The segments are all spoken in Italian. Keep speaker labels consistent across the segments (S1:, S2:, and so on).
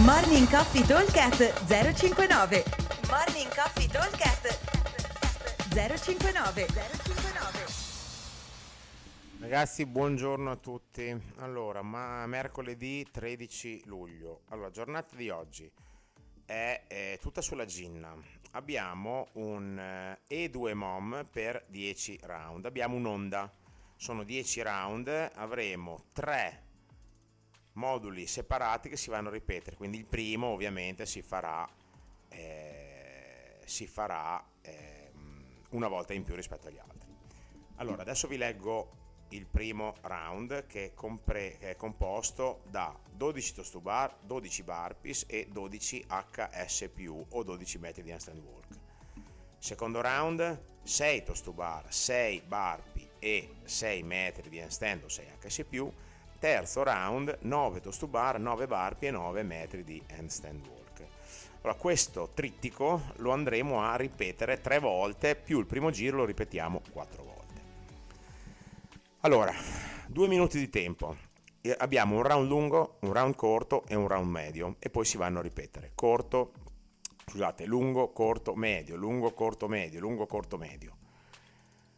S1: Morning Coffee Talkcast 059 Morning Coffee Talkcast 059 059
S2: Ragazzi, buongiorno a tutti. Allora, ma mercoledì 13 luglio. Allora, giornata di oggi è, è tutta sulla ginna. Abbiamo un eh, E2 MOM per 10 round. Abbiamo un'onda. Sono 10 round, avremo 3 moduli separati che si vanno a ripetere. Quindi il primo ovviamente si farà, eh, si farà eh, una volta in più rispetto agli altri. Allora, adesso vi leggo il primo round che è, compre- che è composto da 12 toast to bar, 12 burpees e 12 HS+, o 12 metri di handstand walk. Secondo round 6 toast to bar, 6 burpee e 6 metri di handstand o 6 HS+, terzo round 9 toast to bar, 9 burpee e 9 metri di handstand walk. Allora, questo trittico lo andremo a ripetere tre volte, più il primo giro lo ripetiamo quattro volte. Allora, due minuti di tempo. Abbiamo un round lungo, un round corto e un round medio e poi si vanno a ripetere. Corto, scusate, lungo, corto, medio, lungo, corto, medio, lungo, corto, medio.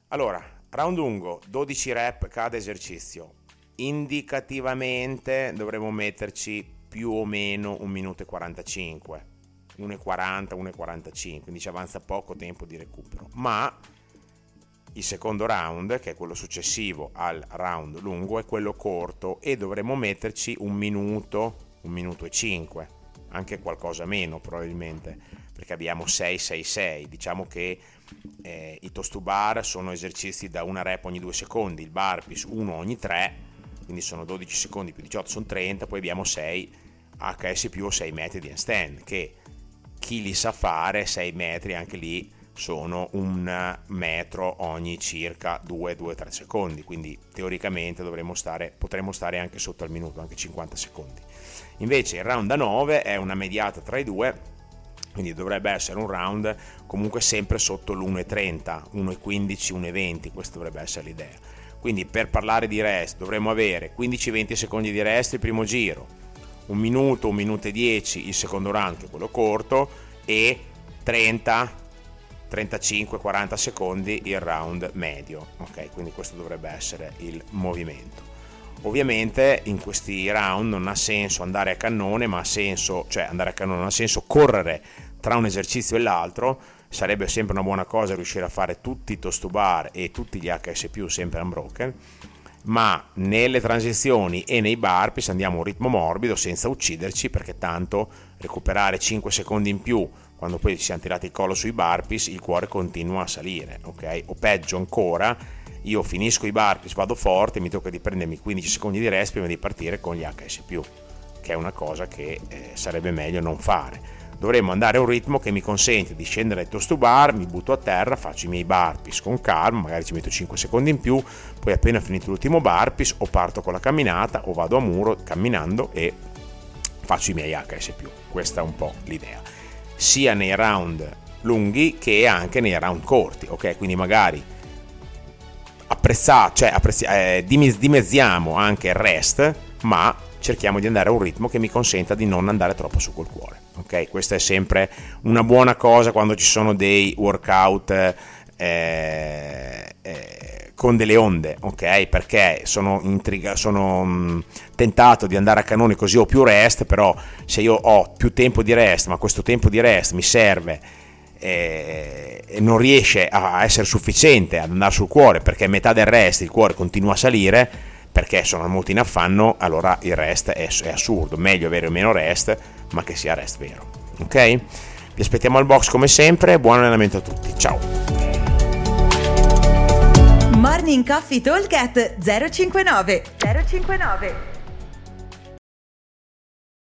S2: Allora, round lungo, 12 rep cada esercizio, indicativamente dovremo metterci più o meno 1 minuto e 45 1,40 1,45 quindi ci avanza poco tempo di recupero. Ma il secondo round che è quello successivo al round lungo è quello corto e dovremo metterci un minuto 1 minuto e 5 anche qualcosa meno probabilmente perché abbiamo 6 6 6 diciamo che eh, i toast to bar sono esercizi da una rep ogni 2 secondi il burpees uno ogni 3 quindi sono 12 secondi più 18 sono 30, poi abbiamo 6 HS più 6 metri di handstand, che chi li sa fare 6 metri anche lì sono un metro ogni circa 2-2-3 secondi, quindi teoricamente stare, potremmo stare anche sotto al minuto, anche 50 secondi. Invece il round da 9 è una mediata tra i due, quindi dovrebbe essere un round comunque sempre sotto l'1,30, 1,15, 1,20, questa dovrebbe essere l'idea quindi per parlare di rest dovremmo avere 15-20 secondi di rest il primo giro, un minuto, un minuto e 10 il secondo round, che è quello corto, e 30, 35, 40 secondi il round medio. Ok, quindi questo dovrebbe essere il movimento. Ovviamente in questi round non ha senso andare a cannone, ma ha senso, cioè andare a cannone non ha senso correre tra un esercizio e l'altro, sarebbe sempre una buona cosa riuscire a fare tutti i toast to bar e tutti gli HS sempre unbroken ma nelle transizioni e nei burpees andiamo a un ritmo morbido senza ucciderci perché tanto recuperare 5 secondi in più quando poi ci siamo tirati il collo sui burpees il cuore continua a salire ok? O peggio ancora io finisco i burpees vado forte mi tocca di prendermi 15 secondi di rest prima di partire con gli HS che è una cosa che eh, sarebbe meglio non fare dovremmo andare a un ritmo che mi consente di scendere dai toast to bar, mi butto a terra, faccio i miei burpees con calma, magari ci metto 5 secondi in più, poi appena finito l'ultimo burpees o parto con la camminata o vado a muro camminando e faccio i miei HS+. Questa è un po' l'idea. Sia nei round lunghi che anche nei round corti, ok? Quindi magari apprezza, cioè apprezza, eh, dimezziamo anche il rest, ma cerchiamo di andare a un ritmo che mi consenta di non andare troppo su col cuore. Ok, questa è sempre una buona cosa quando ci sono dei workout eh, eh, con delle onde, ok? Perché sono, intriga, sono mh, tentato di andare a canone così ho più rest, però se io ho più tempo di rest, ma questo tempo di rest mi serve eh, e non riesce a essere sufficiente ad andare sul cuore perché metà del rest il cuore continua a salire perché sono molto in affanno, allora il rest è, è assurdo. Meglio avere meno rest, ma che sia rest vero. Ok? Vi aspettiamo al box come sempre. Buon allenamento a tutti. Ciao.
S1: Morning Coffee Talk 059 059